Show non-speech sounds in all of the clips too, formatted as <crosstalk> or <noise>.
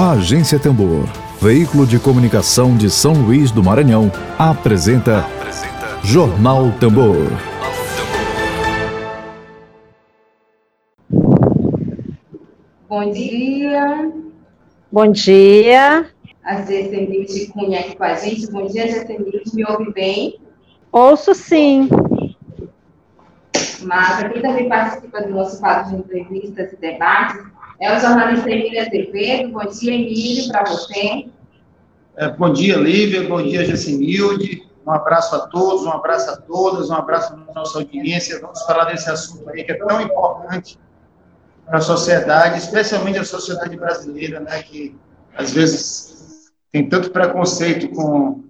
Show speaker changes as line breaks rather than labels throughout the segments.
A Agência Tambor, veículo de comunicação de São Luís do Maranhão, apresenta, apresenta Jornal Tambor.
Bom dia.
Bom dia.
A Gessemilde Cunha aqui com a gente. Bom dia, Gessemilde. Me ouve bem?
Ouço sim.
Mas aqui também participa do nosso quadro de entrevistas e debates é o jornalista Emílio Azevedo. Bom dia, Emílio, para você.
É, bom dia, Lívia. Bom dia, Gessimilde. Um abraço a todos, um abraço a todas, um abraço à nossa audiência. Vamos falar desse assunto aí que é tão importante para a sociedade, especialmente a sociedade brasileira, né, que às vezes tem tanto preconceito com,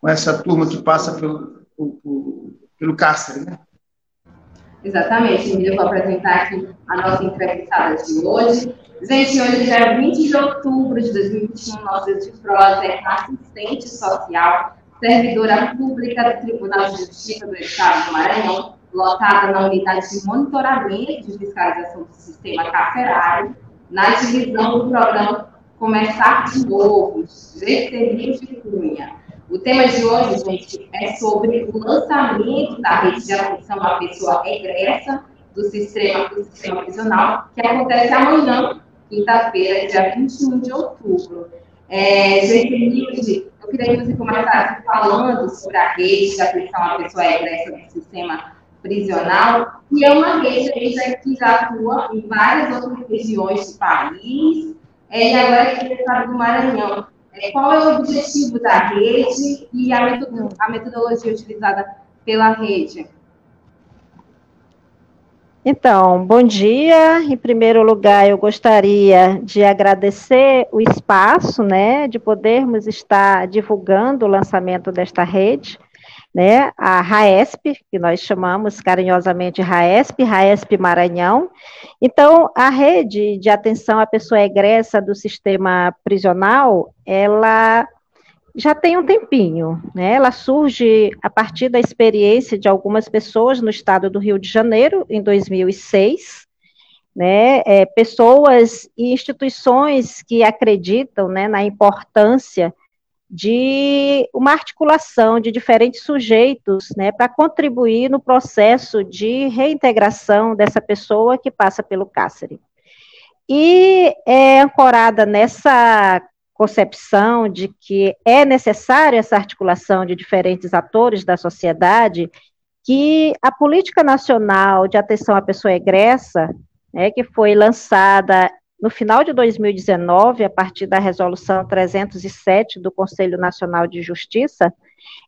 com essa turma que passa pelo, pelo, pelo cárcere, né?
Exatamente, Emília, vou apresentar aqui a nossa entrevistada de hoje. Gente, hoje, dia 20 de outubro de 2021, nós de Prosa é assistente social, servidora pública do Tribunal de Justiça do Estado do Maranhão, lotada na unidade de monitoramento de fiscalização do sistema carcerário, na divisão do programa Começar de Novo, Gestemir de Cunha. O tema de hoje, gente, é sobre o lançamento da rede de atenção à pessoa regressa do sistema, do sistema prisional, que acontece amanhã, quinta-feira, dia 21 de outubro. É, gente, eu queria que você começasse falando sobre a rede de atenção à pessoa regressa do sistema prisional, que é uma rede que já atua em várias outras regiões do país, é, e agora aqui no estado do Maranhão. Qual é o objetivo da rede e a, a metodologia utilizada pela rede?
Então, bom dia. Em primeiro lugar, eu gostaria de agradecer o espaço, né, de podermos estar divulgando o lançamento desta rede né, a RAESP, que nós chamamos carinhosamente RAESP, RAESP Maranhão. Então, a rede de atenção à pessoa egressa do sistema prisional, ela já tem um tempinho, né? Ela surge a partir da experiência de algumas pessoas no estado do Rio de Janeiro, em 2006, né? É, pessoas e instituições que acreditam né, na importância de uma articulação de diferentes sujeitos, né, para contribuir no processo de reintegração dessa pessoa que passa pelo cárcere. E é ancorada nessa concepção de que é necessária essa articulação de diferentes atores da sociedade, que a Política Nacional de Atenção à Pessoa Egressa, né, que foi lançada no final de 2019, a partir da resolução 307 do Conselho Nacional de Justiça,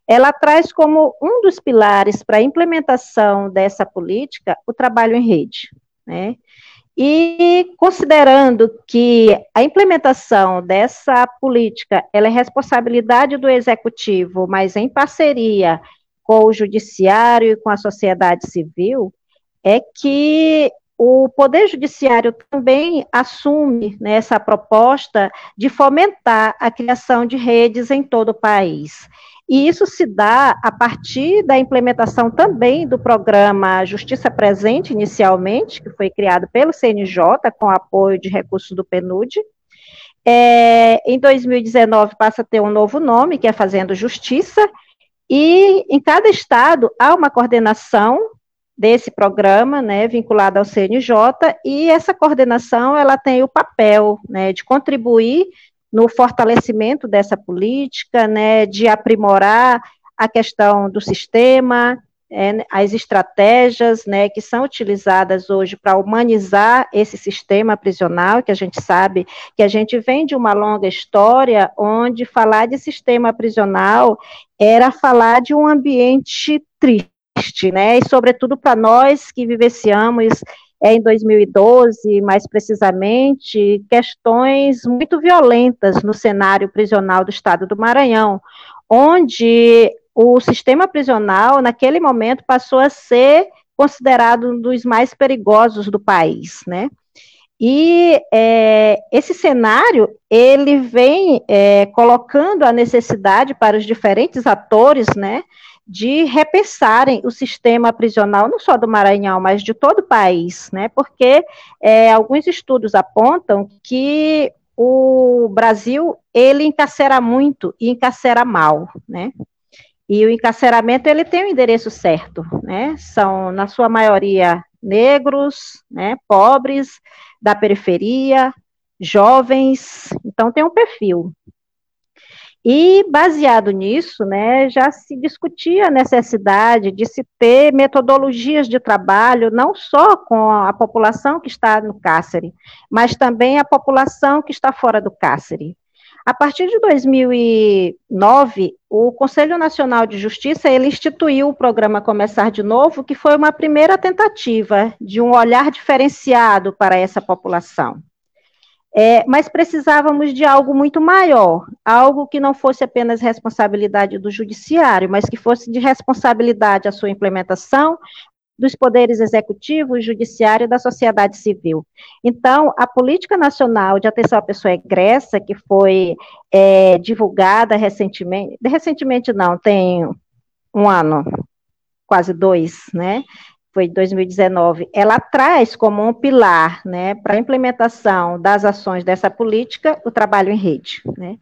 ela traz como um dos pilares para a implementação dessa política o trabalho em rede. Né? E considerando que a implementação dessa política é responsabilidade do executivo, mas em parceria com o judiciário e com a sociedade civil, é que o Poder Judiciário também assume né, essa proposta de fomentar a criação de redes em todo o país. E isso se dá a partir da implementação também do programa Justiça Presente, inicialmente, que foi criado pelo CNJ, com apoio de recursos do PNUD. É, em 2019 passa a ter um novo nome, que é Fazendo Justiça, e em cada estado há uma coordenação desse programa, né, vinculado ao CNJ, e essa coordenação, ela tem o papel, né, de contribuir no fortalecimento dessa política, né, de aprimorar a questão do sistema, é, as estratégias, né, que são utilizadas hoje para humanizar esse sistema prisional, que a gente sabe que a gente vem de uma longa história onde falar de sistema prisional era falar de um ambiente triste, né? E sobretudo para nós que vivenciamos é, em 2012, mais precisamente, questões muito violentas no cenário prisional do Estado do Maranhão, onde o sistema prisional, naquele momento, passou a ser considerado um dos mais perigosos do país, né? E é, esse cenário ele vem é, colocando a necessidade para os diferentes atores, né, de repensarem o sistema prisional, não só do Maranhão, mas de todo o país, né, porque é, alguns estudos apontam que o Brasil ele encarcera muito e encarcera mal, né? E o encarceramento ele tem o um endereço certo, né? São na sua maioria negros, né? Pobres da periferia, jovens, então tem um perfil. E baseado nisso, né, já se discutia a necessidade de se ter metodologias de trabalho não só com a população que está no cárcere, mas também a população que está fora do cárcere. A partir de 2009, o Conselho Nacional de Justiça ele instituiu o programa Começar de Novo, que foi uma primeira tentativa de um olhar diferenciado para essa população. É, mas precisávamos de algo muito maior, algo que não fosse apenas responsabilidade do judiciário, mas que fosse de responsabilidade a sua implementação dos poderes executivo, judiciário e da sociedade civil. Então, a Política Nacional de Atenção à Pessoa Egressa, que foi é, divulgada recentemente, recentemente não, tem um ano, quase dois, né? Foi 2019, ela traz como um pilar, né, para a implementação das ações dessa política, o trabalho em rede, né.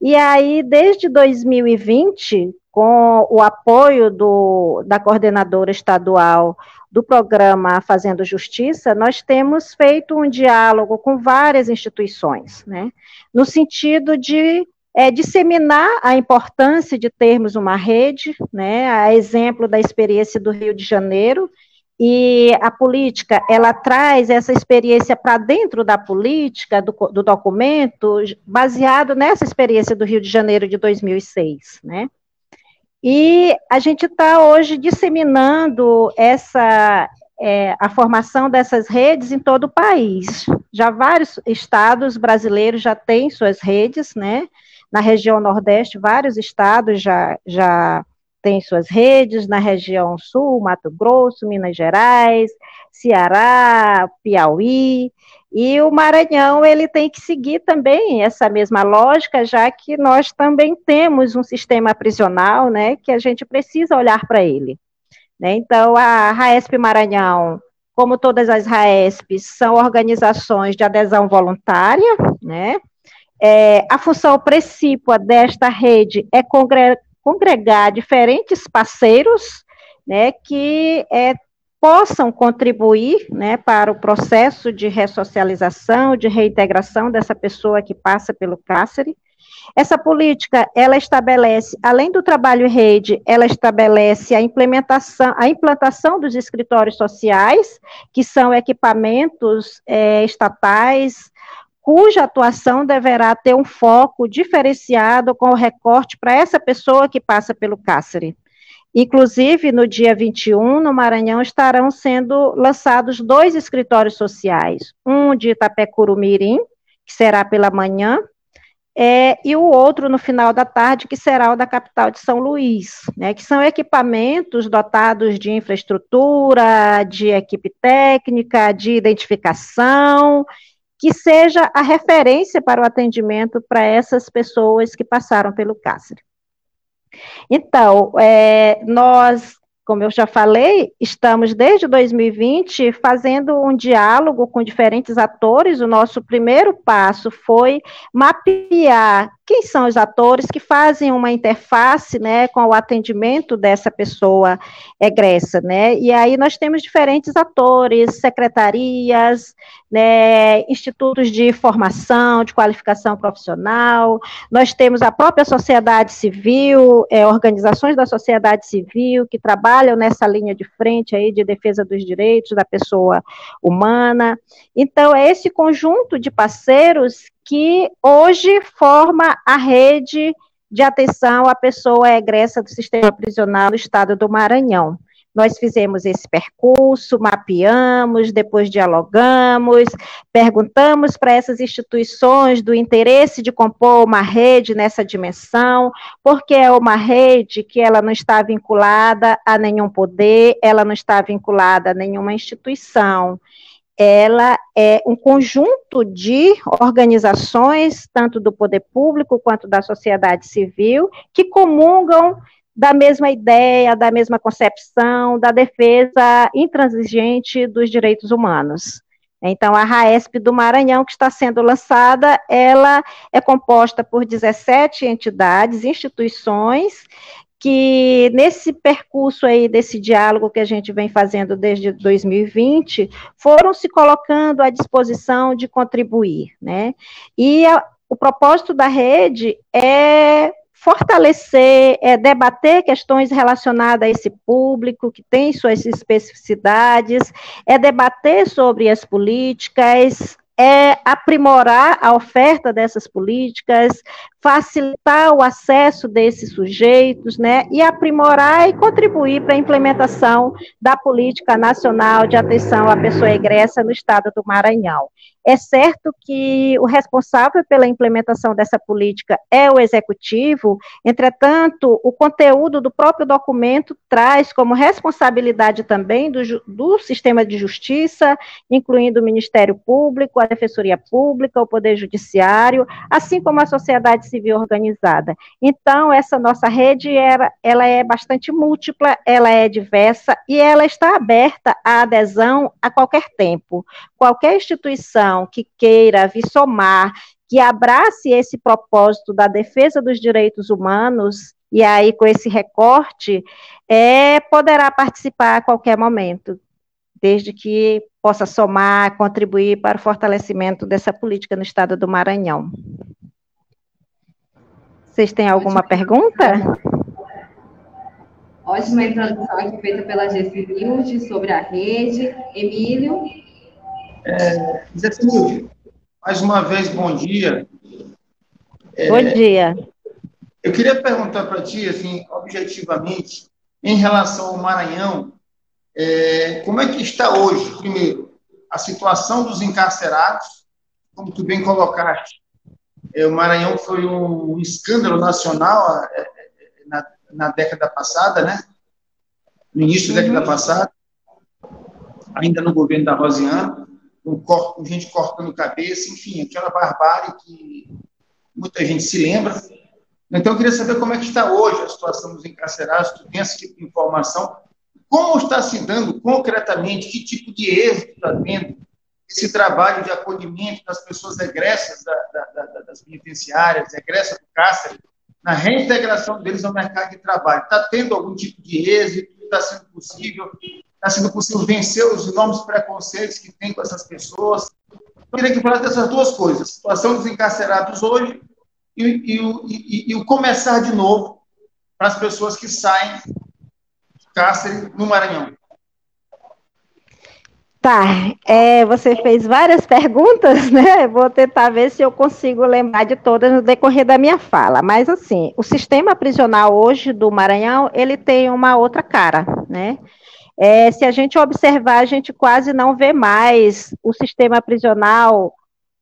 E aí, desde 2020, com o apoio do, da coordenadora estadual do programa Fazendo Justiça, nós temos feito um diálogo com várias instituições, né, no sentido de é, disseminar a importância de termos uma rede, né, a exemplo da experiência do Rio de Janeiro, e a política, ela traz essa experiência para dentro da política, do, do, documento, baseado nessa experiência do Rio de Janeiro de 2006, né? E a gente está hoje disseminando essa, é, a formação dessas redes em todo o país. Já vários estados brasileiros já têm suas redes, né? Na região Nordeste, vários estados já, já tem suas redes na região sul, Mato Grosso, Minas Gerais, Ceará, Piauí, e o Maranhão ele tem que seguir também essa mesma lógica, já que nós também temos um sistema prisional, né, que a gente precisa olhar para ele. Né? Então, a RAESP Maranhão, como todas as RAESPs, são organizações de adesão voluntária, né? É, a função principal desta rede é congregar congregar diferentes parceiros né, que é, possam contribuir né, para o processo de ressocialização, de reintegração dessa pessoa que passa pelo cárcere. Essa política, ela estabelece, além do trabalho em rede, ela estabelece a implementação, a implantação dos escritórios sociais, que são equipamentos é, estatais, cuja atuação deverá ter um foco diferenciado com o recorte para essa pessoa que passa pelo cárcere. Inclusive, no dia 21, no Maranhão, estarão sendo lançados dois escritórios sociais, um de Itapecuru-Mirim, que será pela manhã, é, e o outro no final da tarde, que será o da capital de São Luís, né, que são equipamentos dotados de infraestrutura, de equipe técnica, de identificação que seja a referência para o atendimento para essas pessoas que passaram pelo cárcere. Então, é, nós como eu já falei, estamos desde 2020 fazendo um diálogo com diferentes atores. O nosso primeiro passo foi mapear quem são os atores que fazem uma interface, né, com o atendimento dessa pessoa egressa, né? E aí nós temos diferentes atores, secretarias, né, institutos de formação, de qualificação profissional. Nós temos a própria sociedade civil, é, organizações da sociedade civil que trabalham nessa linha de frente aí de defesa dos direitos da pessoa humana. Então, é esse conjunto de parceiros que hoje forma a rede de atenção à pessoa egressa do sistema prisional do estado do Maranhão. Nós fizemos esse percurso, mapeamos, depois dialogamos, perguntamos para essas instituições do interesse de compor uma rede nessa dimensão, porque é uma rede que ela não está vinculada a nenhum poder, ela não está vinculada a nenhuma instituição. Ela é um conjunto de organizações, tanto do poder público quanto da sociedade civil, que comungam da mesma ideia, da mesma concepção, da defesa intransigente dos direitos humanos. Então, a RAESP do Maranhão, que está sendo lançada, ela é composta por 17 entidades, instituições, que nesse percurso aí desse diálogo que a gente vem fazendo desde 2020, foram se colocando à disposição de contribuir, né? E a, o propósito da rede é fortalecer, é, debater questões relacionadas a esse público que tem suas especificidades, é debater sobre as políticas, é aprimorar a oferta dessas políticas, facilitar o acesso desses sujeitos, né, e aprimorar e contribuir para a implementação da política nacional de atenção à pessoa egressa no estado do Maranhão. É certo que o responsável pela implementação dessa política é o executivo, entretanto, o conteúdo do próprio documento traz como responsabilidade também do, do sistema de justiça, incluindo o Ministério Público, a Defensoria Pública, o Poder Judiciário, assim como a sociedade civil organizada. Então, essa nossa rede era, ela é bastante múltipla, ela é diversa e ela está aberta à adesão a qualquer tempo. Qualquer instituição que queira vir somar, que abrace esse propósito da defesa dos direitos humanos, e aí com esse recorte, é, poderá participar a qualquer momento, desde que possa somar, contribuir para o fortalecimento dessa política no estado do Maranhão. Vocês têm alguma pergunta?
Ótima introdução aqui feita pela Gessi News sobre a rede. Emílio?
É, Zé mais uma vez, bom dia.
É, bom dia.
Eu queria perguntar para ti, assim, objetivamente, em relação ao Maranhão, é, como é que está hoje, primeiro, a situação dos encarcerados, como tu bem colocaste, é, o Maranhão foi um escândalo nacional é, é, na, na, década passada, né? No início da década uhum. passada, ainda no governo da Rosiana com, com gente cortando cabeça, enfim, aquela barbárie que muita gente se lembra. Então, eu queria saber como é que está hoje a situação dos encarcerados, tu tem essa tipo de informação, como está se dando concretamente, que tipo de êxito está tendo esse trabalho de acolhimento das pessoas egressas da, da, da, das penitenciárias, egressas do cárcere, na reintegração deles ao mercado de trabalho. Está tendo algum tipo de êxito? Está sendo possível? Está sendo possível vencer os enormes preconceitos que tem com essas pessoas. Eu queria que falasse dessas duas coisas, a situação dos encarcerados hoje e, e, e, e o começar de novo para as pessoas que saem do cárcere no Maranhão.
Tá, é, você fez várias perguntas, né? Vou tentar ver se eu consigo lembrar de todas no decorrer da minha fala. Mas assim, o sistema prisional hoje do Maranhão, ele tem uma outra cara, né? É, se a gente observar, a gente quase não vê mais o sistema prisional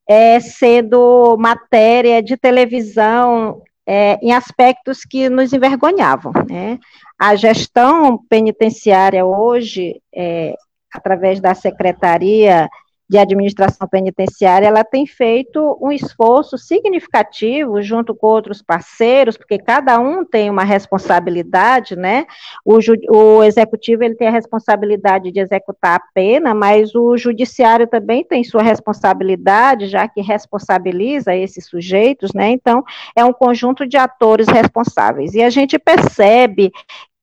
é, sendo matéria de televisão é, em aspectos que nos envergonhavam. Né? A gestão penitenciária hoje, é, através da Secretaria de administração penitenciária, ela tem feito um esforço significativo junto com outros parceiros, porque cada um tem uma responsabilidade, né? O, o executivo ele tem a responsabilidade de executar a pena, mas o judiciário também tem sua responsabilidade, já que responsabiliza esses sujeitos, né? Então, é um conjunto de atores responsáveis. E a gente percebe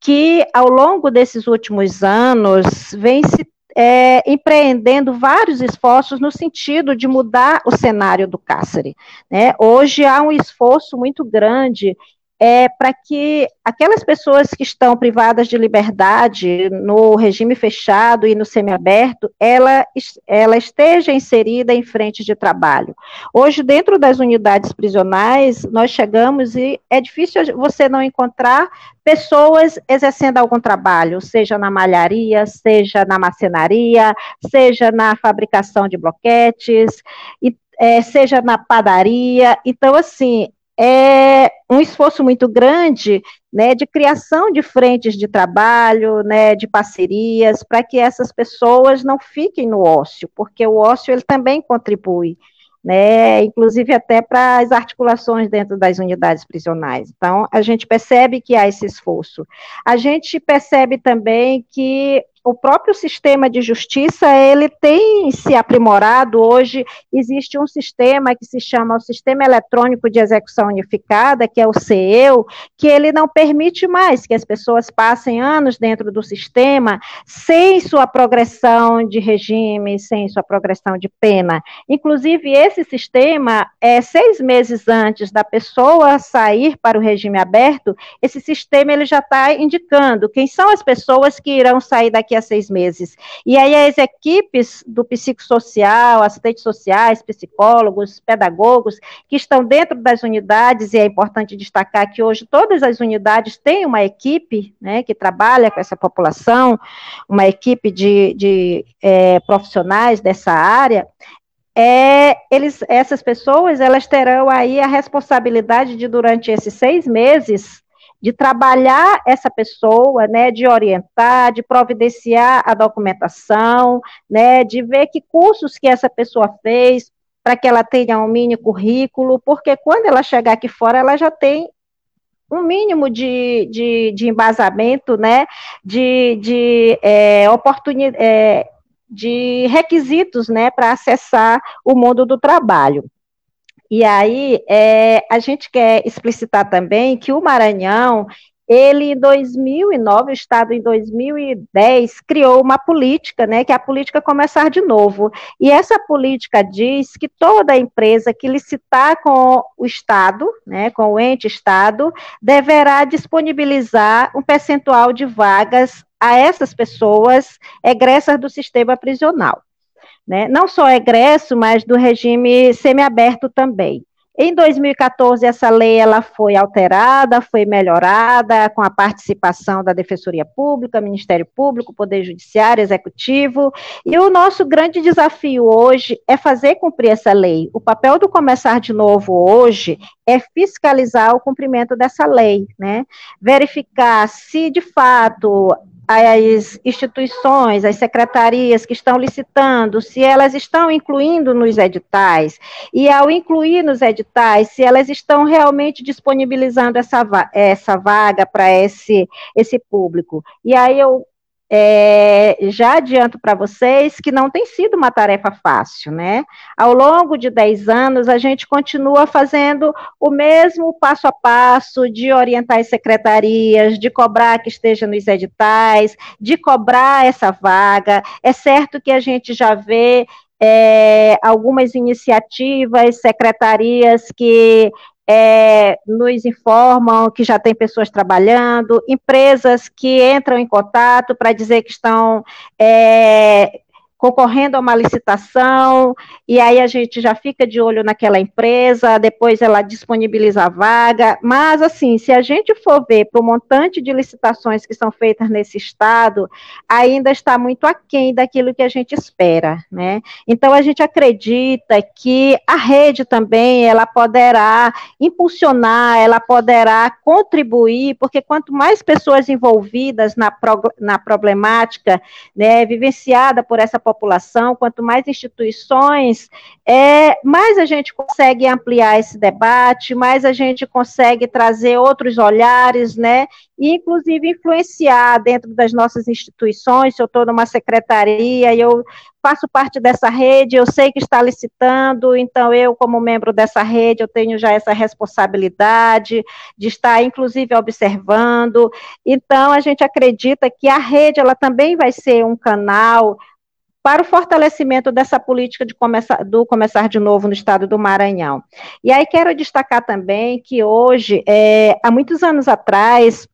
que ao longo desses últimos anos vem se é, empreendendo vários esforços no sentido de mudar o cenário do cárcere. Né? Hoje há um esforço muito grande é para que aquelas pessoas que estão privadas de liberdade no regime fechado e no semiaberto, ela, ela esteja inserida em frente de trabalho. Hoje, dentro das unidades prisionais, nós chegamos e é difícil você não encontrar pessoas exercendo algum trabalho, seja na malharia, seja na macenaria, seja na fabricação de bloquetes, e, é, seja na padaria. Então, assim, é um esforço muito grande né, de criação de frentes de trabalho, né, de parcerias, para que essas pessoas não fiquem no ócio, porque o ócio ele também contribui né, inclusive até para as articulações dentro das unidades prisionais. Então, a gente percebe que há esse esforço. A gente percebe também que o próprio sistema de justiça, ele tem se aprimorado, hoje existe um sistema que se chama o Sistema Eletrônico de Execução Unificada, que é o CEU, que ele não permite mais que as pessoas passem anos dentro do sistema sem sua progressão de regime, sem sua progressão de pena. Inclusive, esse sistema, é, seis meses antes da pessoa sair para o regime aberto, esse sistema ele já está indicando quem são as pessoas que irão sair daqui a seis meses. E aí as equipes do psicossocial, assistentes sociais, psicólogos, pedagogos, que estão dentro das unidades, e é importante destacar que hoje todas as unidades têm uma equipe né, que trabalha com essa população, uma equipe de, de é, profissionais dessa área, é, eles, essas pessoas elas terão aí a responsabilidade de durante esses seis meses de trabalhar essa pessoa, né, de orientar, de providenciar a documentação, né, de ver que cursos que essa pessoa fez para que ela tenha um mini currículo, porque quando ela chegar aqui fora, ela já tem um mínimo de, de, de embasamento, né, de, de é, oportunidade, é, de requisitos, né, para acessar o mundo do trabalho. E aí, é, a gente quer explicitar também que o Maranhão, ele em 2009, o Estado em 2010, criou uma política, né, que é a política Começar de Novo. E essa política diz que toda empresa que licitar com o Estado, né, com o ente Estado, deverá disponibilizar um percentual de vagas a essas pessoas egressas do sistema prisional né? não só egresso, mas do regime semiaberto também. Em 2014, essa lei ela foi alterada, foi melhorada com a participação da Defensoria Pública, Ministério Público, Poder Judiciário, Executivo, e o nosso grande desafio hoje é fazer cumprir essa lei. O papel do Começar de Novo hoje é fiscalizar o cumprimento dessa lei, né? Verificar se de fato as instituições, as secretarias que estão licitando, se elas estão incluindo nos editais, e ao incluir nos editais, se elas estão realmente disponibilizando essa, essa vaga para esse, esse público. E aí eu é, já adianto para vocês que não tem sido uma tarefa fácil, né? Ao longo de 10 anos, a gente continua fazendo o mesmo passo a passo de orientar as secretarias, de cobrar que esteja nos editais, de cobrar essa vaga. É certo que a gente já vê é, algumas iniciativas, secretarias que é, nos informam que já tem pessoas trabalhando, empresas que entram em contato para dizer que estão é, concorrendo a uma licitação, e aí a gente já fica de olho naquela empresa, depois ela disponibiliza a vaga, mas assim, se a gente for ver para o montante de licitações que são feitas nesse estado, ainda está muito aquém daquilo que a gente espera, né? Então a gente acredita que a rede também, ela poderá impulsionar, ela poderá contribuir, porque quanto mais pessoas envolvidas na, na problemática, né, vivenciada por essa população, quanto mais instituições, é, mais a gente consegue ampliar esse debate, mais a gente consegue trazer outros olhares, né? E, inclusive, influenciar dentro das nossas instituições. Se eu estou numa secretaria e eu faço parte dessa rede, eu sei que está licitando, então eu, como membro dessa rede, eu tenho já essa responsabilidade de estar, inclusive, observando. Então, a gente acredita que a rede, ela também vai ser um canal para o fortalecimento dessa política de começar, do começar de novo no estado do Maranhão. E aí quero destacar também que hoje, é, há muitos anos atrás,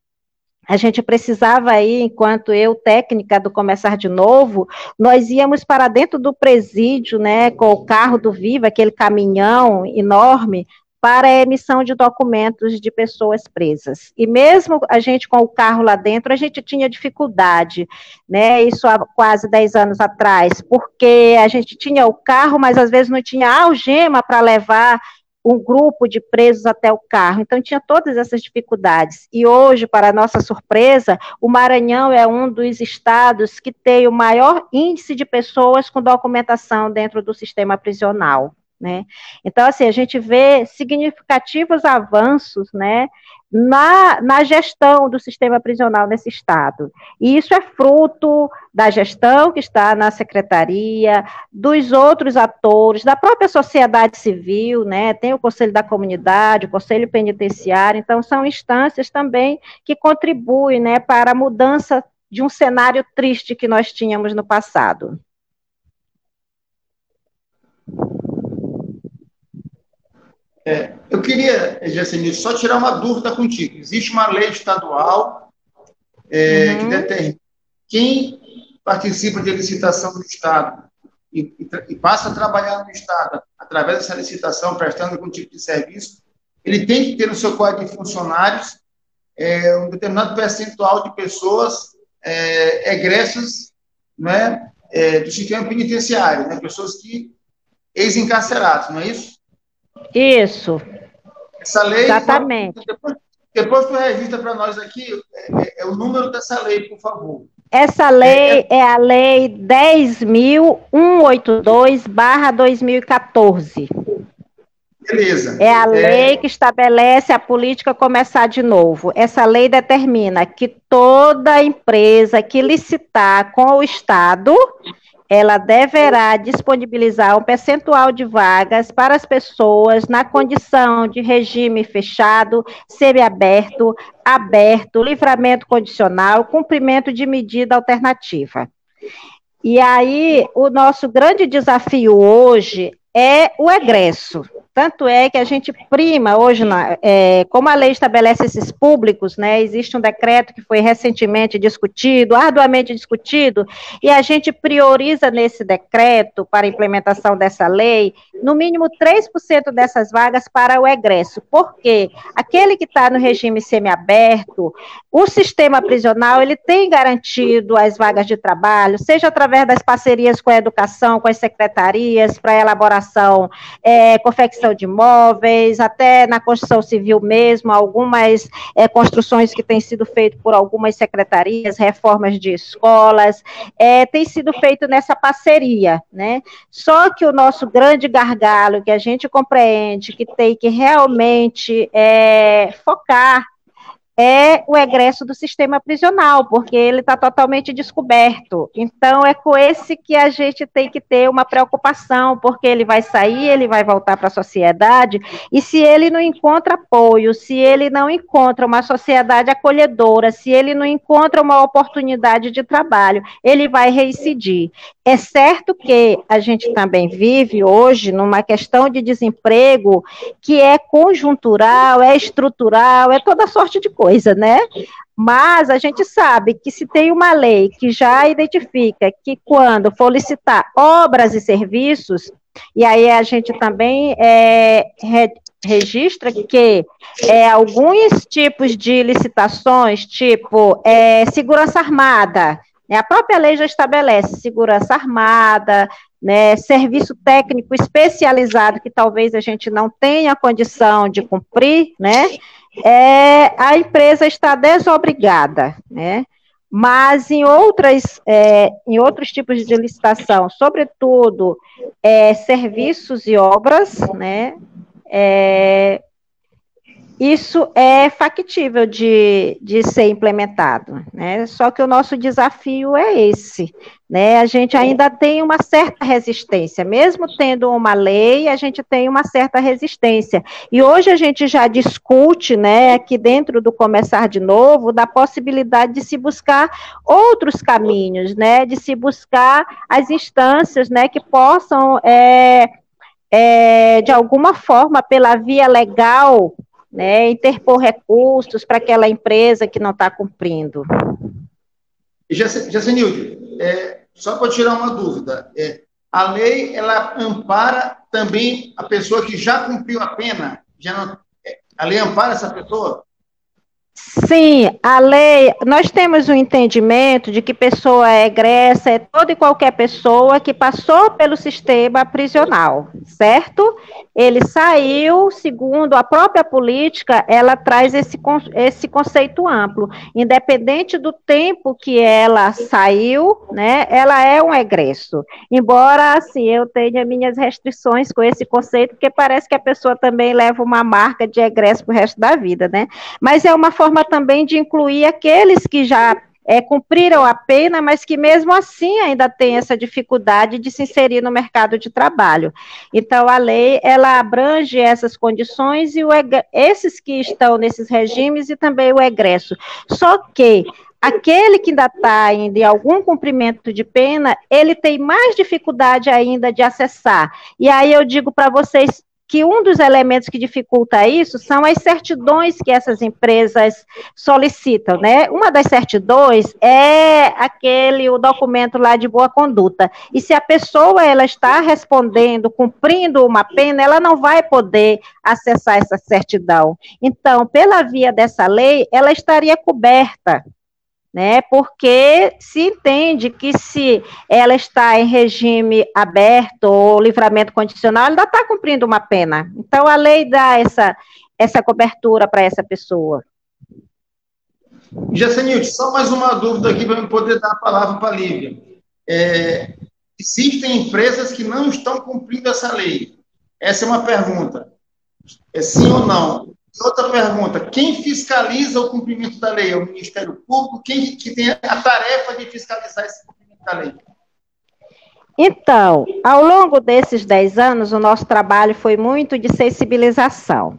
a gente precisava aí, enquanto eu, técnica do Começar de Novo, nós íamos para dentro do presídio, né, com o carro do Viva, aquele caminhão enorme, para a emissão de documentos de pessoas presas. E mesmo a gente com o carro lá dentro, a gente tinha dificuldade, né? Isso há quase 10 anos atrás, porque a gente tinha o carro, mas às vezes não tinha algema para levar um grupo de presos até o carro. Então, tinha todas essas dificuldades. E hoje, para nossa surpresa, o Maranhão é um dos estados que tem o maior índice de pessoas com documentação dentro do sistema prisional. Né? Então, assim, a gente vê significativos avanços, né, na, na gestão do sistema prisional nesse estado. E isso é fruto da gestão que está na secretaria, dos outros atores, da própria sociedade civil, né? Tem o Conselho da Comunidade, o Conselho Penitenciário, então são instâncias também que contribuem, né, para a mudança de um cenário triste que nós tínhamos no passado.
É, eu queria, Jacine, só tirar uma dúvida contigo. Existe uma lei estadual é, uhum. que determina quem participa de licitação do Estado e, e, e, passa a trabalhar no Estado através dessa licitação, prestando algum tipo de serviço, ele tem que ter no seu quadro de funcionários é, um determinado percentual de pessoas é, egressas né, é, do sistema penitenciário, né, pessoas que ex-encarcerados, não é isso?
Isso.
Essa lei.
Exatamente.
Depois, depois tu registra para nós aqui é, é, o número dessa lei, por favor.
Essa lei é, é, é a lei 10.182/2014.
Beleza.
É a é. lei que estabelece a política começar de novo. Essa lei determina que toda empresa que licitar com o Estado ela deverá disponibilizar um percentual de vagas para as pessoas na condição de regime fechado, semiaberto, aberto, livramento condicional, cumprimento de medida alternativa. E aí, o nosso grande desafio hoje é o egresso. Tanto é que a gente prima hoje, na, é, como a lei estabelece esses públicos, né, existe um decreto que foi recentemente discutido, arduamente discutido, e a gente prioriza nesse decreto, para implementação dessa lei, no mínimo 3% dessas vagas para o egresso. Por quê? Aquele que está no regime semiaberto, o sistema prisional, ele tem garantido as vagas de trabalho, seja através das parcerias com a educação, com as secretarias, para elaboração, é, confecção de imóveis, até na construção civil mesmo, algumas é, construções que têm sido feitas por algumas secretarias, reformas de escolas, é, tem sido feito nessa parceria, né? Só que o nosso grande gargalo, que a gente compreende que tem que realmente é, focar é o egresso do sistema prisional, porque ele está totalmente descoberto. Então, é com esse que a gente tem que ter uma preocupação, porque ele vai sair, ele vai voltar para a sociedade, e se ele não encontra apoio, se ele não encontra uma sociedade acolhedora, se ele não encontra uma oportunidade de trabalho, ele vai reincidir. É certo que a gente também vive hoje numa questão de desemprego que é conjuntural, é estrutural, é toda sorte de coisa, né? Mas a gente sabe que se tem uma lei que já identifica que quando for licitar obras e serviços, e aí a gente também é, re, registra que é, alguns tipos de licitações, tipo é, segurança armada, né? A própria lei já estabelece segurança armada, né, serviço técnico especializado que talvez a gente não tenha condição de cumprir, né, é, a empresa está desobrigada, né, mas em outras, é, em outros tipos de licitação, sobretudo é, serviços e obras, né, é, isso é factível de, de ser implementado, né? Só que o nosso desafio é esse, né? A gente ainda tem uma certa resistência, mesmo tendo uma lei, a gente tem uma certa resistência. E hoje a gente já discute, né, aqui dentro do Começar de Novo, da possibilidade de se buscar outros caminhos, né? De se buscar as instâncias, né, que possam, é, é, de alguma forma, pela via legal, né, interpor recursos para aquela empresa que não está cumprindo.
Jacenilde, é, só para tirar uma dúvida, é, a lei ela ampara também a pessoa que já cumpriu a pena? Já não, é, a lei ampara essa pessoa?
Sim, a lei, nós temos o um entendimento de que pessoa egressa é toda e qualquer pessoa que passou pelo sistema prisional, certo? Ele saiu, segundo a própria política, ela traz esse, esse conceito amplo. Independente do tempo que ela saiu, né, ela é um egresso. Embora, assim, eu tenha minhas restrições com esse conceito, porque parece que a pessoa também leva uma marca de egresso para o resto da vida, né? Mas é uma forma também de incluir aqueles que já é, cumpriram a pena, mas que mesmo assim ainda tem essa dificuldade de se inserir no mercado de trabalho. Então, a lei, ela abrange essas condições e o, esses que estão nesses regimes e também o egresso. Só que aquele que ainda está em algum cumprimento de pena, ele tem mais dificuldade ainda de acessar. E aí eu digo para vocês, que um dos elementos que dificulta isso são as certidões que essas empresas solicitam, né? Uma das certidões é aquele o documento lá de boa conduta. E se a pessoa ela está respondendo, cumprindo uma pena, ela não vai poder acessar essa certidão. Então, pela via dessa lei, ela estaria coberta né? Porque se entende que se ela está em regime aberto ou livramento condicional, ela está cumprindo uma pena. Então a lei dá essa, essa cobertura para essa pessoa.
Gessenilde, só mais uma dúvida aqui para eu poder dar a palavra para a Lívia. É, existem empresas que não estão cumprindo essa lei. Essa é uma pergunta. É sim ou não? Outra pergunta: quem fiscaliza o cumprimento da lei? É o Ministério Público? Quem que tem a tarefa de fiscalizar esse cumprimento da lei?
Então, ao longo desses 10 anos, o nosso trabalho foi muito de sensibilização.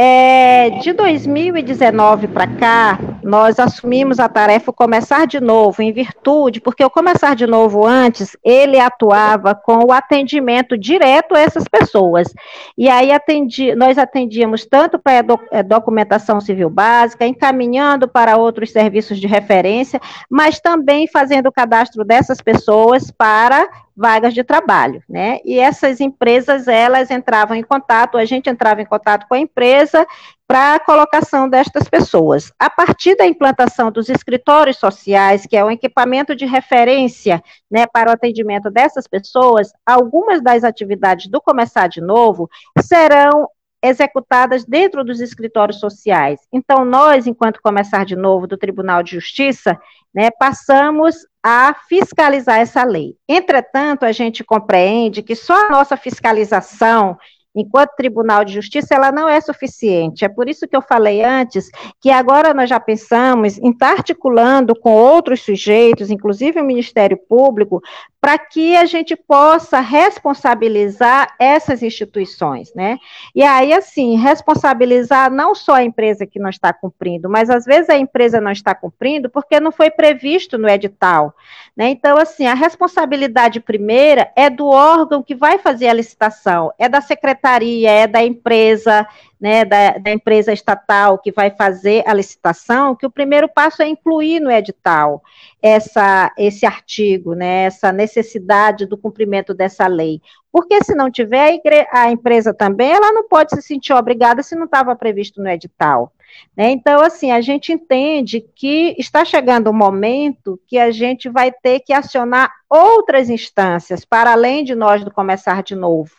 É, de 2019 para cá, nós assumimos a tarefa Começar de Novo, em virtude, porque o Começar de Novo antes, ele atuava com o atendimento direto a essas pessoas. E aí atendi, nós atendíamos tanto para a documentação civil básica, encaminhando para outros serviços de referência, mas também fazendo o cadastro dessas pessoas para vagas de trabalho, né? E essas empresas, elas entravam em contato, a gente entrava em contato com a empresa para a colocação destas pessoas. A partir da implantação dos escritórios sociais, que é um equipamento de referência, né, para o atendimento dessas pessoas, algumas das atividades do Começar de Novo serão executadas dentro dos escritórios sociais. Então, nós, enquanto Começar de Novo do Tribunal de Justiça, né, passamos a fiscalizar essa lei. Entretanto, a gente compreende que só a nossa fiscalização enquanto Tribunal de Justiça, ela não é suficiente. É por isso que eu falei antes que agora nós já pensamos em estar articulando com outros sujeitos, inclusive o Ministério Público, para que a gente possa responsabilizar essas instituições, né? E aí, assim, responsabilizar não só a empresa que não está cumprindo, mas às vezes a empresa não está cumprindo porque não foi previsto no edital, né? Então, assim, a responsabilidade primeira é do órgão que vai fazer a licitação, é da secretaria, é da empresa, né, da, da, empresa estatal que vai fazer a licitação, que o primeiro passo é incluir no edital essa, esse artigo, né, essa necessidade do cumprimento dessa lei. Porque se não tiver, a, a empresa também, ela não pode se sentir obrigada se não estava previsto no edital. Né? Então, assim, a gente entende que está chegando o um momento que a gente vai ter que acionar outras instâncias, para além de nós do Começar de Novo.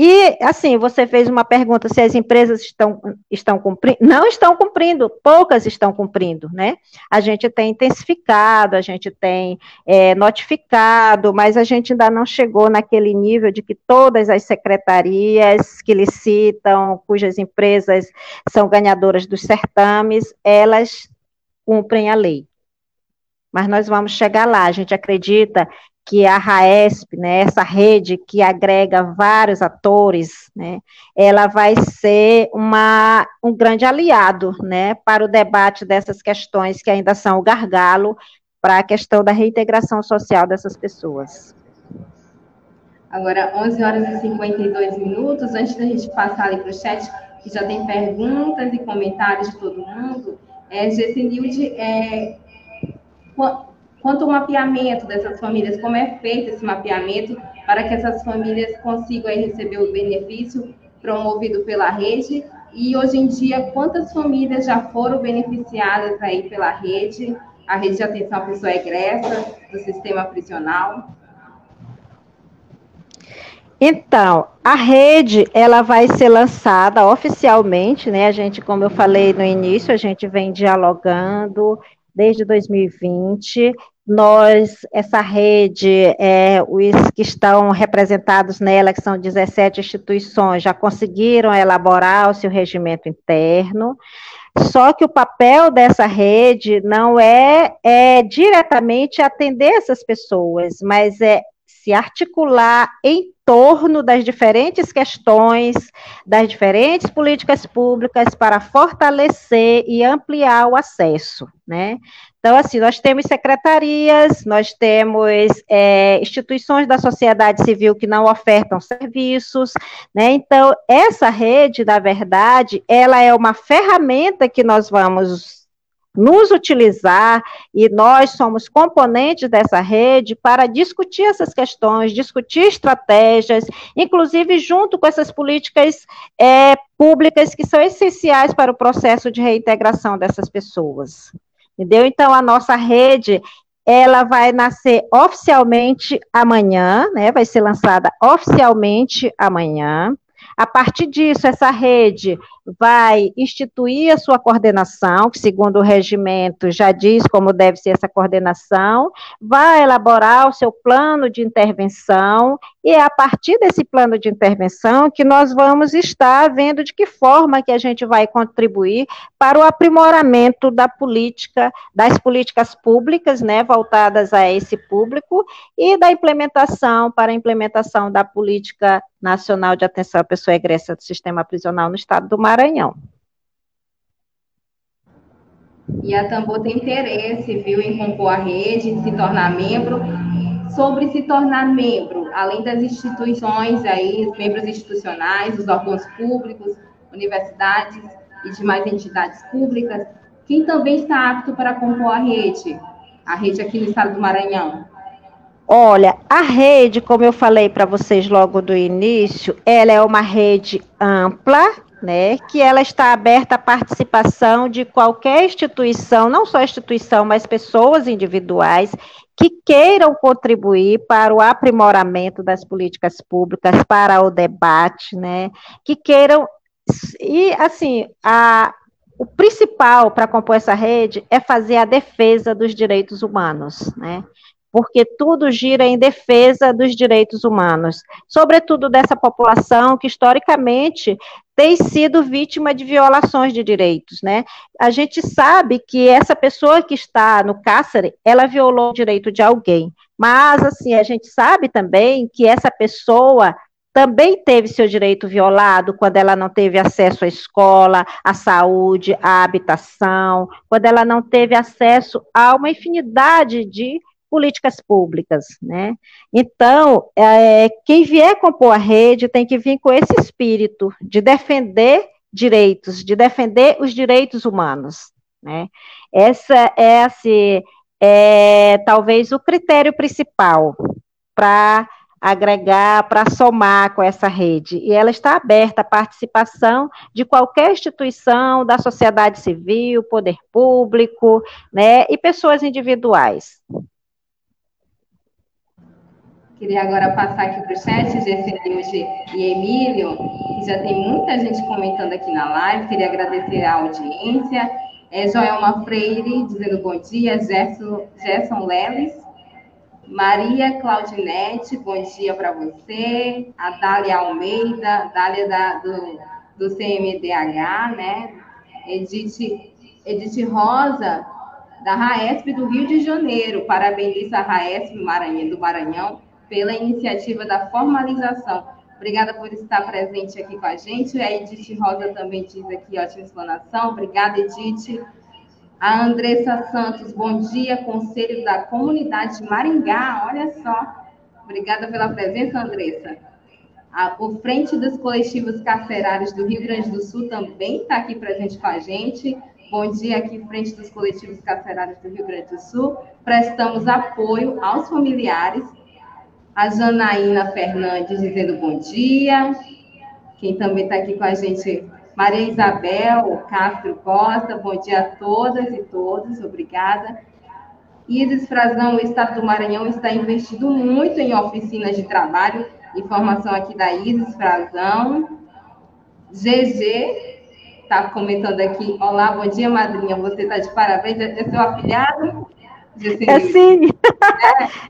E, assim, você fez uma pergunta se as empresas estão, estão cumprindo. Não estão cumprindo, poucas estão cumprindo, né? A gente tem intensificado, a gente tem é, notificado, mas a gente ainda não chegou naquele nível de que todas as secretarias que licitam, cujas empresas são ganhadoras dos certames, elas cumprem a lei. Mas nós vamos chegar lá. A gente acredita que a RAESP, né, essa rede que agrega vários atores, né, ela vai ser uma, um grande aliado né, para o debate dessas questões que ainda são o gargalo para a questão da reintegração social dessas pessoas.
Agora, 11 horas e 52 minutos, antes da gente passar ali para o chat, que já tem perguntas e comentários de todo mundo, é, Gessenilde, é, quanto ao mapeamento dessas famílias, como é feito esse mapeamento para que essas famílias consigam receber o benefício promovido pela rede E hoje em dia, quantas famílias já foram beneficiadas aí pela rede, a rede de atenção à pessoa egressa do sistema prisional?
Então, a rede, ela vai ser lançada oficialmente, né? A gente, como eu falei no início, a gente vem dialogando desde 2020. Nós, essa rede, é, os que estão representados nela, que são 17 instituições, já conseguiram elaborar o seu regimento interno. Só que o papel dessa rede não é, é diretamente atender essas pessoas, mas é se articular em torno das diferentes questões, das diferentes políticas públicas para fortalecer e ampliar o acesso, né? Então, assim, nós temos secretarias, nós temos é, instituições da sociedade civil que não ofertam serviços, né? Então, essa rede, na verdade, ela é uma ferramenta que nós vamos nos utilizar, e nós somos componentes dessa rede para discutir essas questões, discutir estratégias, inclusive junto com essas políticas é, públicas que são essenciais para o processo de reintegração dessas pessoas. Entendeu? Então, a nossa rede, ela vai nascer oficialmente amanhã, né? Vai ser lançada oficialmente amanhã. A partir disso, essa rede vai instituir a sua coordenação, que segundo o regimento já diz como deve ser essa coordenação, vai elaborar o seu plano de intervenção, e é a partir desse plano de intervenção que nós vamos estar vendo de que forma que a gente vai contribuir para o aprimoramento da política, das políticas públicas, né, voltadas a esse público, e da implementação, para a implementação da política nacional de atenção à pessoa egressa do sistema prisional no estado do Maranhão.
E a Tambor tem interesse, viu, em compor a rede, se tornar membro. Sobre se tornar membro, além das instituições aí, os membros institucionais, os órgãos públicos, universidades e demais entidades públicas, quem também está apto para compor a rede? A rede aqui no estado do Maranhão.
Olha, a rede, como eu falei para vocês logo do início, ela é uma rede ampla, né, que ela está aberta à participação de qualquer instituição, não só instituição, mas pessoas individuais que queiram contribuir para o aprimoramento das políticas públicas, para o debate, né, que queiram e assim, a, o principal para compor essa rede é fazer a defesa dos direitos humanos, né? Porque tudo gira em defesa dos direitos humanos, sobretudo dessa população que historicamente tem sido vítima de violações de direitos, né? A gente sabe que essa pessoa que está no cárcere, ela violou o direito de alguém, mas assim, a gente sabe também que essa pessoa também teve seu direito violado quando ela não teve acesso à escola, à saúde, à habitação, quando ela não teve acesso a uma infinidade de políticas públicas, né? Então, é, quem vier compor a rede tem que vir com esse espírito de defender direitos, de defender os direitos humanos, né? Essa é, assim, é talvez o critério principal para agregar, para somar com essa rede. E ela está aberta à participação de qualquer instituição da sociedade civil, poder público, né, e pessoas individuais.
Queria agora passar aqui para o chat, Gessenilde e Emílio, que já tem muita gente comentando aqui na live. Queria agradecer a audiência. É, Joelma Freire dizendo bom dia, Gerson, Gerson Leles. Maria Claudinete, bom dia para você. A Dália Almeida, Dália da, do, do CMDH, né? Edith, Edith Rosa, da RAESP do Rio de Janeiro. Parabeniza a RAESP Maranhão, do Maranhão pela iniciativa da formalização. Obrigada por estar presente aqui com a gente. A Edith Rosa também diz aqui, ótima explanação. Obrigada, Edith. A Andressa Santos, bom dia, Conselho da Comunidade de Maringá, olha só. Obrigada pela presença, Andressa. A, o Frente dos Coletivos Carcerários do Rio Grande do Sul também está aqui presente com a gente. Bom dia aqui, Frente dos Coletivos Carcerários do Rio Grande do Sul. Prestamos apoio aos familiares a Janaína Fernandes dizendo bom dia. Quem também está aqui com a gente Maria Isabel Castro Costa, bom dia a todas e todos, obrigada. Isis Frazão, o Estado do Maranhão está investindo muito em oficinas de trabalho. Informação aqui da Isis Frazão. GG está comentando aqui. Olá, bom dia, madrinha. Você está de parabéns. É seu afilhado?
É sim.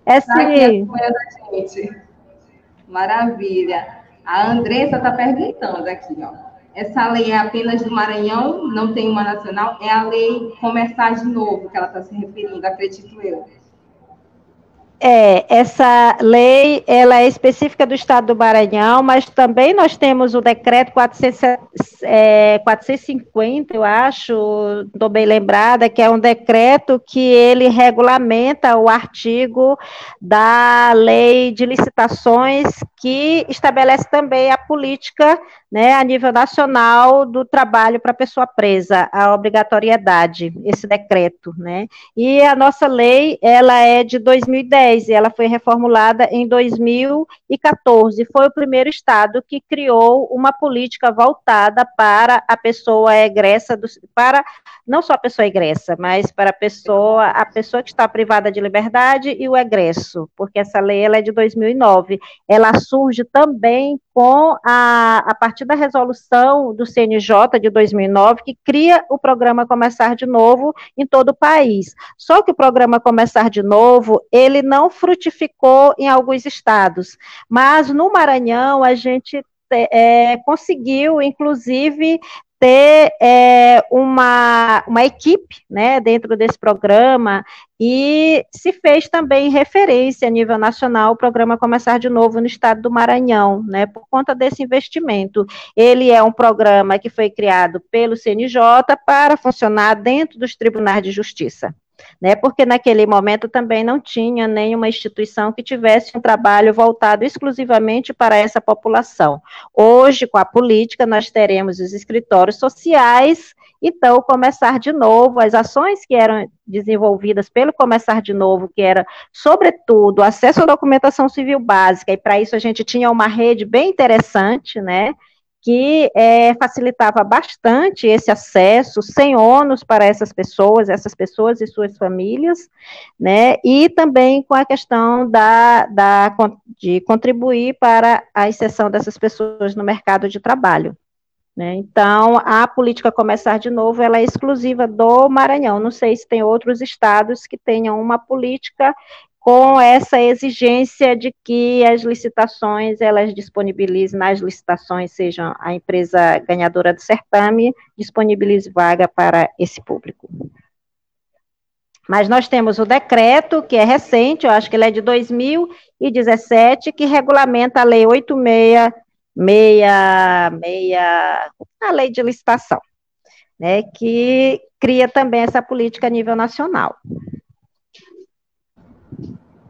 É, é tá sim.
gente. Maravilha. A Andressa está perguntando aqui, ó. Essa lei é apenas do Maranhão, não tem uma nacional, é a lei começar de novo que ela está se referindo, acredito eu.
É, essa lei, ela é específica do Estado do Maranhão, mas também nós temos o decreto 400, é, 450, eu acho, estou bem lembrada, que é um decreto que ele regulamenta o artigo da lei de licitações que estabelece também a política né, a nível nacional do trabalho para pessoa presa, a obrigatoriedade, esse decreto, né? E a nossa lei, ela é de 2010 e ela foi reformulada em 2014. Foi o primeiro estado que criou uma política voltada para a pessoa egressa, do, para não só a pessoa egressa, mas para a pessoa, a pessoa que está privada de liberdade e o egresso, porque essa lei ela é de 2009. Ela surge também com a, a partir da resolução do CNJ de 2009, que cria o programa Começar de Novo em todo o país. Só que o programa Começar de Novo, ele não frutificou em alguns estados, mas no Maranhão a gente é, conseguiu, inclusive, ter é, uma, uma equipe né, dentro desse programa e se fez também referência a nível nacional o programa Começar de Novo no estado do Maranhão, né, por conta desse investimento. Ele é um programa que foi criado pelo CNJ para funcionar dentro dos tribunais de justiça né? Porque naquele momento também não tinha nenhuma instituição que tivesse um trabalho voltado exclusivamente para essa população. Hoje, com a política, nós teremos os escritórios sociais então, começar de novo, as ações que eram desenvolvidas pelo Começar de Novo, que era, sobretudo, acesso à documentação civil básica, e para isso a gente tinha uma rede bem interessante, né? Que é, facilitava bastante esse acesso, sem ônus para essas pessoas, essas pessoas e suas famílias, né, e também com a questão da, da, de contribuir para a inserção dessas pessoas no mercado de trabalho. Né. Então, a política Começar de Novo, ela é exclusiva do Maranhão, não sei se tem outros estados que tenham uma política com essa exigência de que as licitações, elas disponibilizem nas licitações, sejam a empresa ganhadora do certame, disponibilize vaga para esse público. Mas nós temos o decreto, que é recente, eu acho que ele é de 2017, que regulamenta a Lei 8666, a Lei de Licitação, né, que cria também essa política a nível nacional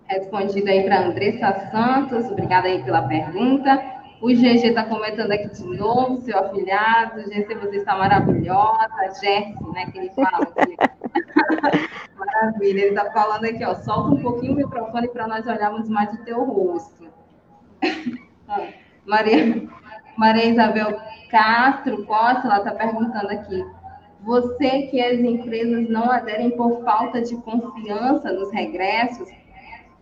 respondida aí para Andressa Santos, obrigada aí pela pergunta. O GG está comentando aqui de novo, seu afilhado. GG, você está maravilhosa. Jesse, né, que ele fala aqui. <laughs> Maravilha, ele está falando aqui, ó. Solta um pouquinho o microfone para nós olharmos mais o teu rosto. <laughs> Maria, Maria Isabel Castro Costa, ela está perguntando aqui. Você que as empresas não aderem por falta de confiança nos regressos,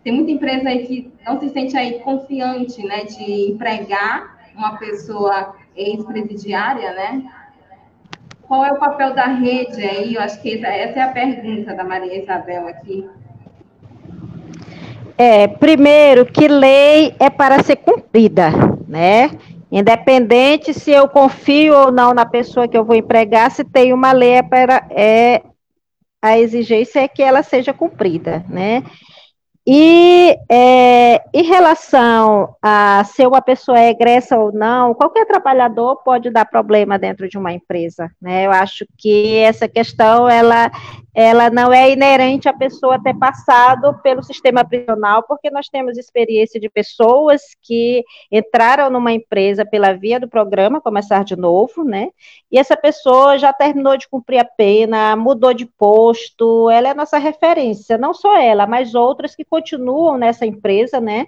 tem muita empresa aí que não se sente aí confiante, né, de empregar uma pessoa ex-presidiária, né? Qual é o papel da rede aí? Eu acho que essa, é a pergunta da Maria Isabel aqui.
É, primeiro, que lei é para ser cumprida, né? Independente se eu confio ou não na pessoa que eu vou empregar, se tem uma lei é para é a exigência é que ela seja cumprida, né? E é, em relação a se uma pessoa é egressa ou não, qualquer trabalhador pode dar problema dentro de uma empresa, né? Eu acho que essa questão ela ela não é inerente à pessoa ter passado pelo sistema prisional, porque nós temos experiência de pessoas que entraram numa empresa pela via do programa Começar de Novo, né? E essa pessoa já terminou de cumprir a pena, mudou de posto, ela é nossa referência, não só ela, mas outras que continuam nessa empresa, né?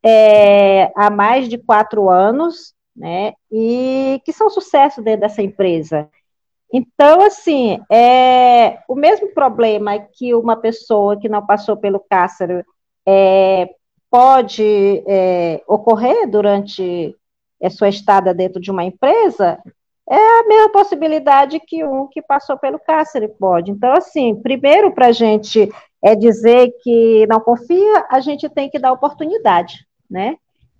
É, há mais de quatro anos, né? E que são sucesso dentro dessa empresa. Então, assim, é o mesmo problema que uma pessoa que não passou pelo cárcere é, pode é, ocorrer durante a sua estada dentro de uma empresa, é a mesma possibilidade que um que passou pelo cárcere pode. Então, assim, primeiro para a gente é dizer que não confia, a gente tem que dar oportunidade, né?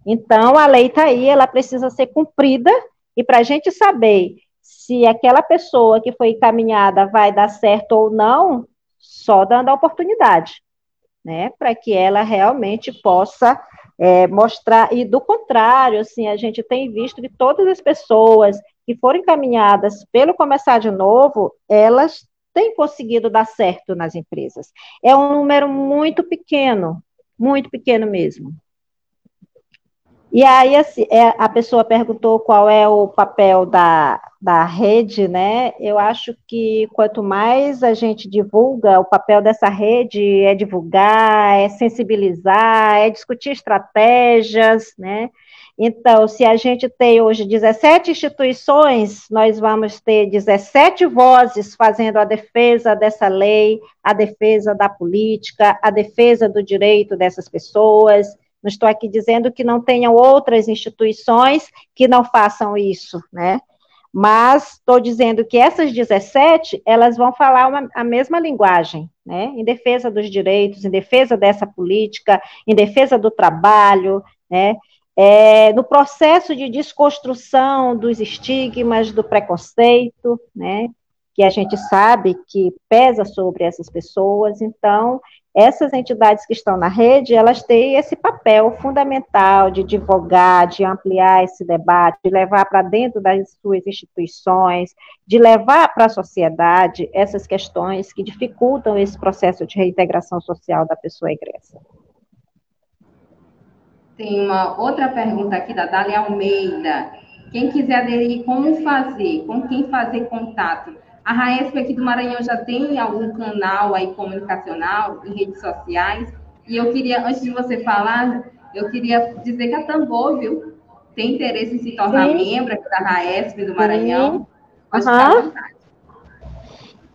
Então, a lei está aí, ela precisa ser cumprida, e para a gente saber se aquela pessoa que foi encaminhada vai dar certo ou não, só dando a oportunidade, né, para que ela realmente possa é, mostrar, e do contrário, assim, a gente tem visto que todas as pessoas que foram encaminhadas pelo Começar de Novo, elas têm conseguido dar certo nas empresas. É um número muito pequeno, muito pequeno mesmo. E aí assim, é, a pessoa perguntou qual é o papel da, da rede, né? Eu acho que quanto mais a gente divulga, o papel dessa rede é divulgar, é sensibilizar, é discutir estratégias, né? Então, se a gente tem hoje 17 instituições, nós vamos ter 17 vozes fazendo a defesa dessa lei, a defesa da política, a defesa do direito dessas pessoas. Não estou aqui dizendo que não tenham outras instituições que não façam isso, né? Mas estou dizendo que essas 17, elas vão falar uma, a mesma linguagem, né? Em defesa dos direitos, em defesa dessa política, em defesa do trabalho, né? É, no processo de desconstrução dos estigmas, do preconceito, né? Que a gente sabe que pesa sobre essas pessoas, então essas entidades que estão na rede, elas têm esse papel fundamental de divulgar, de ampliar esse debate, de levar para dentro das suas instituições, de levar para a sociedade essas questões que dificultam esse processo de reintegração social da pessoa egressa.
Tem uma outra pergunta aqui da Dália Almeida. Quem quiser aderir, como fazer? Com quem fazer contato? A RAESP aqui do Maranhão já tem algum canal aí comunicacional em redes sociais. E eu queria, antes de você falar, eu queria dizer que a Tambor, viu, tem interesse em se tornar Sim. membro aqui da RAESP do Maranhão. Pode uhum. ficar à vontade.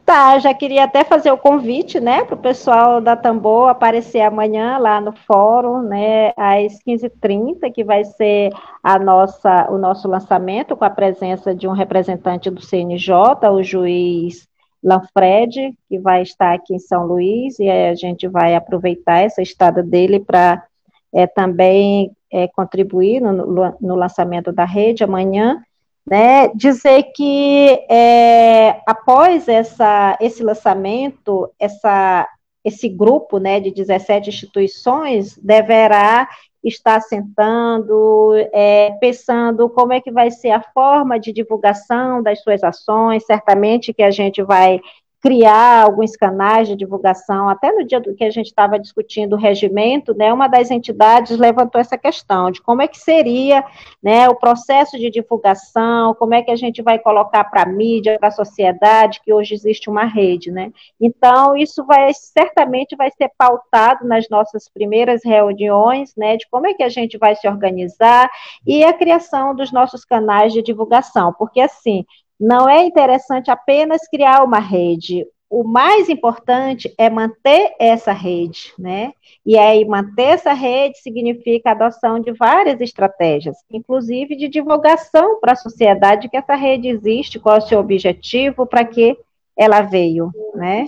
Tá, já queria até fazer o convite, né, para o pessoal da Tambor aparecer amanhã lá no fórum, né, às 15h30, que vai ser a nossa, o nosso lançamento com a presença de um representante do CNJ, o juiz Lanfred, que vai estar aqui em São Luís, e a gente vai aproveitar essa estada dele para é, também é, contribuir no, no lançamento da rede amanhã, né, dizer que é, após essa, esse lançamento, essa, esse grupo né, de 17 instituições deverá estar sentando, é, pensando como é que vai ser a forma de divulgação das suas ações, certamente que a gente vai criar alguns canais de divulgação. Até no dia do que a gente estava discutindo o regimento, né, uma das entidades levantou essa questão de como é que seria né, o processo de divulgação, como é que a gente vai colocar para a mídia, para a sociedade, que hoje existe uma rede. Né? Então, isso vai certamente vai ser pautado nas nossas primeiras reuniões, né, de como é que a gente vai se organizar e a criação dos nossos canais de divulgação, porque assim, não é interessante apenas criar uma rede. O mais importante é manter essa rede, né? E aí, manter essa rede significa a adoção de várias estratégias, inclusive de divulgação para a sociedade que essa rede existe, qual é o seu objetivo, para que ela veio, né?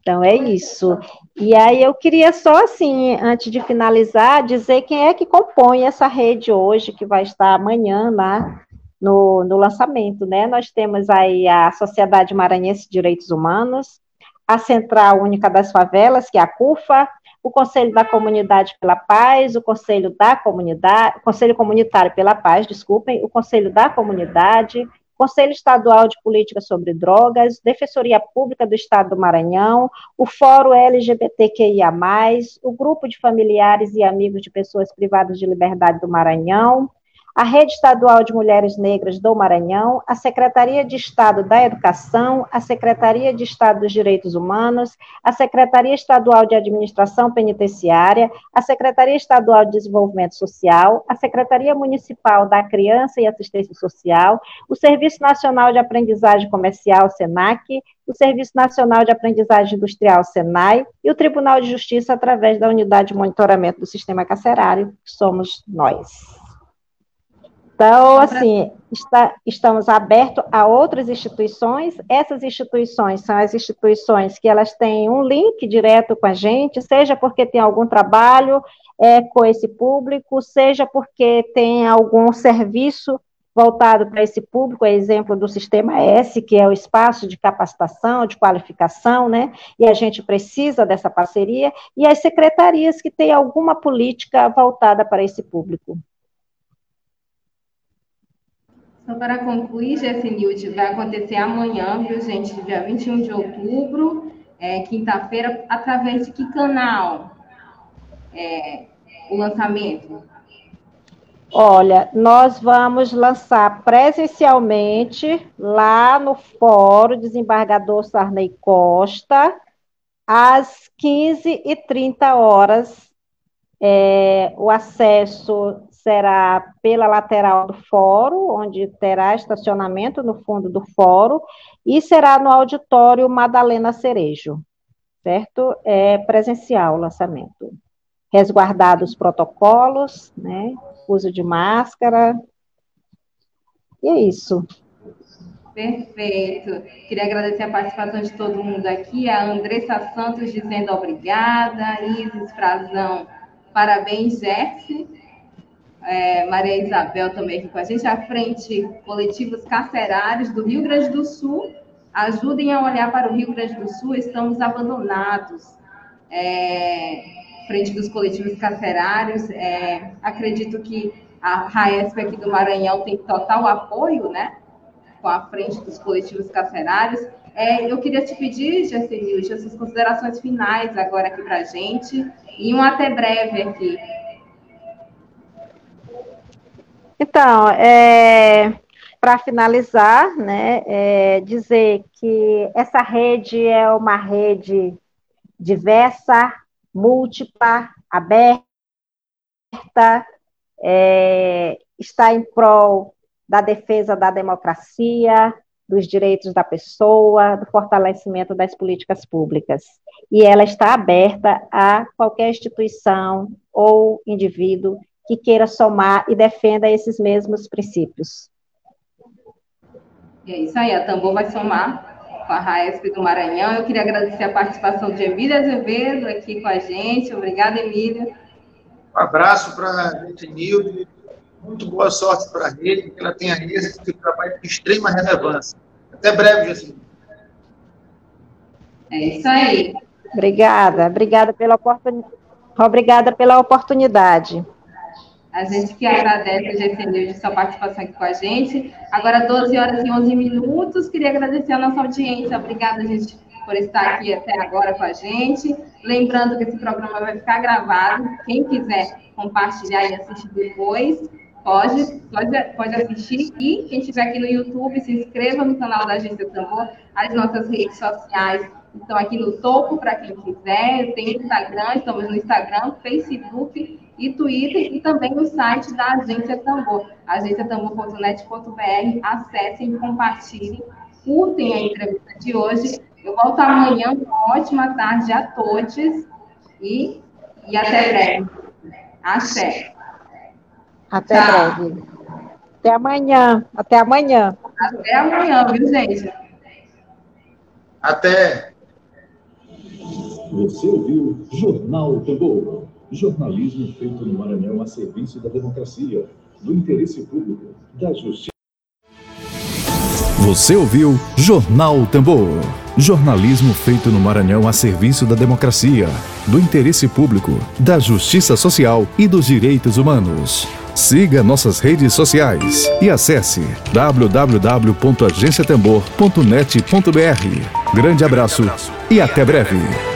Então é isso. E aí eu queria só assim, antes de finalizar, dizer quem é que compõe essa rede hoje, que vai estar amanhã lá no, no lançamento, né? Nós temos aí a Sociedade Maranhense de Direitos Humanos, a Central Única das Favelas, que é a CUFA, o Conselho da Comunidade pela Paz, o Conselho da Comunidade, Conselho Comunitário pela Paz, desculpem, o Conselho da Comunidade, Conselho Estadual de Política sobre Drogas, Defensoria Pública do Estado do Maranhão, o Fórum LGBTQIA+, o Grupo de Familiares e Amigos de Pessoas Privadas de Liberdade do Maranhão, a Rede Estadual de Mulheres Negras do Maranhão, a Secretaria de Estado da Educação, a Secretaria de Estado dos Direitos Humanos, a Secretaria Estadual de Administração Penitenciária, a Secretaria Estadual de Desenvolvimento Social, a Secretaria Municipal da Criança e Assistência Social, o Serviço Nacional de Aprendizagem Comercial, SENAC, o Serviço Nacional de Aprendizagem Industrial, SENAI, e o Tribunal de Justiça através da Unidade de Monitoramento do Sistema Carcerário, que somos nós. Então, assim, está, estamos abertos a outras instituições. Essas instituições são as instituições que elas têm um link direto com a gente, seja porque tem algum trabalho é, com esse público, seja porque tem algum serviço voltado para esse público, é exemplo do Sistema S, que é o espaço de capacitação, de qualificação, né? E a gente precisa dessa parceria, e as secretarias que têm alguma política voltada para esse público.
Só para concluir, GFNews vai acontecer amanhã, viu, gente? Dia 21 de outubro, é, quinta-feira, através de que canal é, o lançamento?
Olha, nós vamos lançar presencialmente lá no Fórum Desembargador Sarney Costa, às 15h30 horas. É, o acesso será pela lateral do fórum, onde terá estacionamento no fundo do fórum, e será no auditório Madalena Cerejo, certo? É presencial o lançamento. Resguardados os protocolos, né? Uso de máscara. E é isso.
Perfeito. Queria agradecer a participação de todo mundo aqui. A Andressa Santos dizendo obrigada. Isis Frazão, parabéns, Jersey é, Maria Isabel também aqui com a gente, à frente coletivos carcerários do Rio Grande do Sul. Ajudem a olhar para o Rio Grande do Sul, estamos abandonados. É, frente dos coletivos carcerários, é, acredito que a RAESP aqui do Maranhão tem total apoio, né? Com a frente dos coletivos carcerários. É, eu queria te pedir, as suas considerações finais agora aqui para a gente, e um até breve aqui.
Então, é, para finalizar, né, é, dizer que essa rede é uma rede diversa, múltipla, aberta, é, está em prol da defesa da democracia, dos direitos da pessoa, do fortalecimento das políticas públicas. E ela está aberta a qualquer instituição ou indivíduo que queira somar e defenda esses mesmos princípios.
É isso aí, a Tambor vai somar com a RAESP do Maranhão. Eu queria agradecer a participação de Emília Azevedo aqui com a gente. Obrigada, Emília.
Um abraço para a Nilde. Muito boa sorte para a rede, que ela tenha êxito e trabalho de extrema relevância. Até breve, Jacinto.
É isso aí.
Obrigada, obrigada pela oportunidade. Obrigada pela oportunidade.
A gente que agradece a GC de sua participação aqui com a gente. Agora, 12 horas e 11 minutos. Queria agradecer a nossa audiência. Obrigada, gente, por estar aqui até agora com a gente. Lembrando que esse programa vai ficar gravado. Quem quiser compartilhar e assistir depois, pode, pode, pode assistir. E quem estiver aqui no YouTube, se inscreva no canal da Agência Tambor, as nossas redes sociais estão aqui no topo para quem quiser. Tem Instagram, estamos no Instagram, Facebook e Twitter e também o site da Agência Tambor, agenciatambor.net.br. Acessem, compartilhem, curtem a entrevista de hoje. Eu volto amanhã. Uma ótima tarde a todos e, e até breve. Axé.
Até Tchau. breve. Até amanhã. Até amanhã.
Até amanhã, viu, gente?
Até.
Você ouviu Jornal Tambor. Jornalismo feito no Maranhão a serviço da democracia, do interesse público, da justiça. Você ouviu Jornal Tambor. Jornalismo feito no Maranhão a serviço da democracia, do interesse público, da justiça social e dos direitos humanos. Siga nossas redes sociais e acesse www.agenciatambor.net.br. Grande abraço e até breve.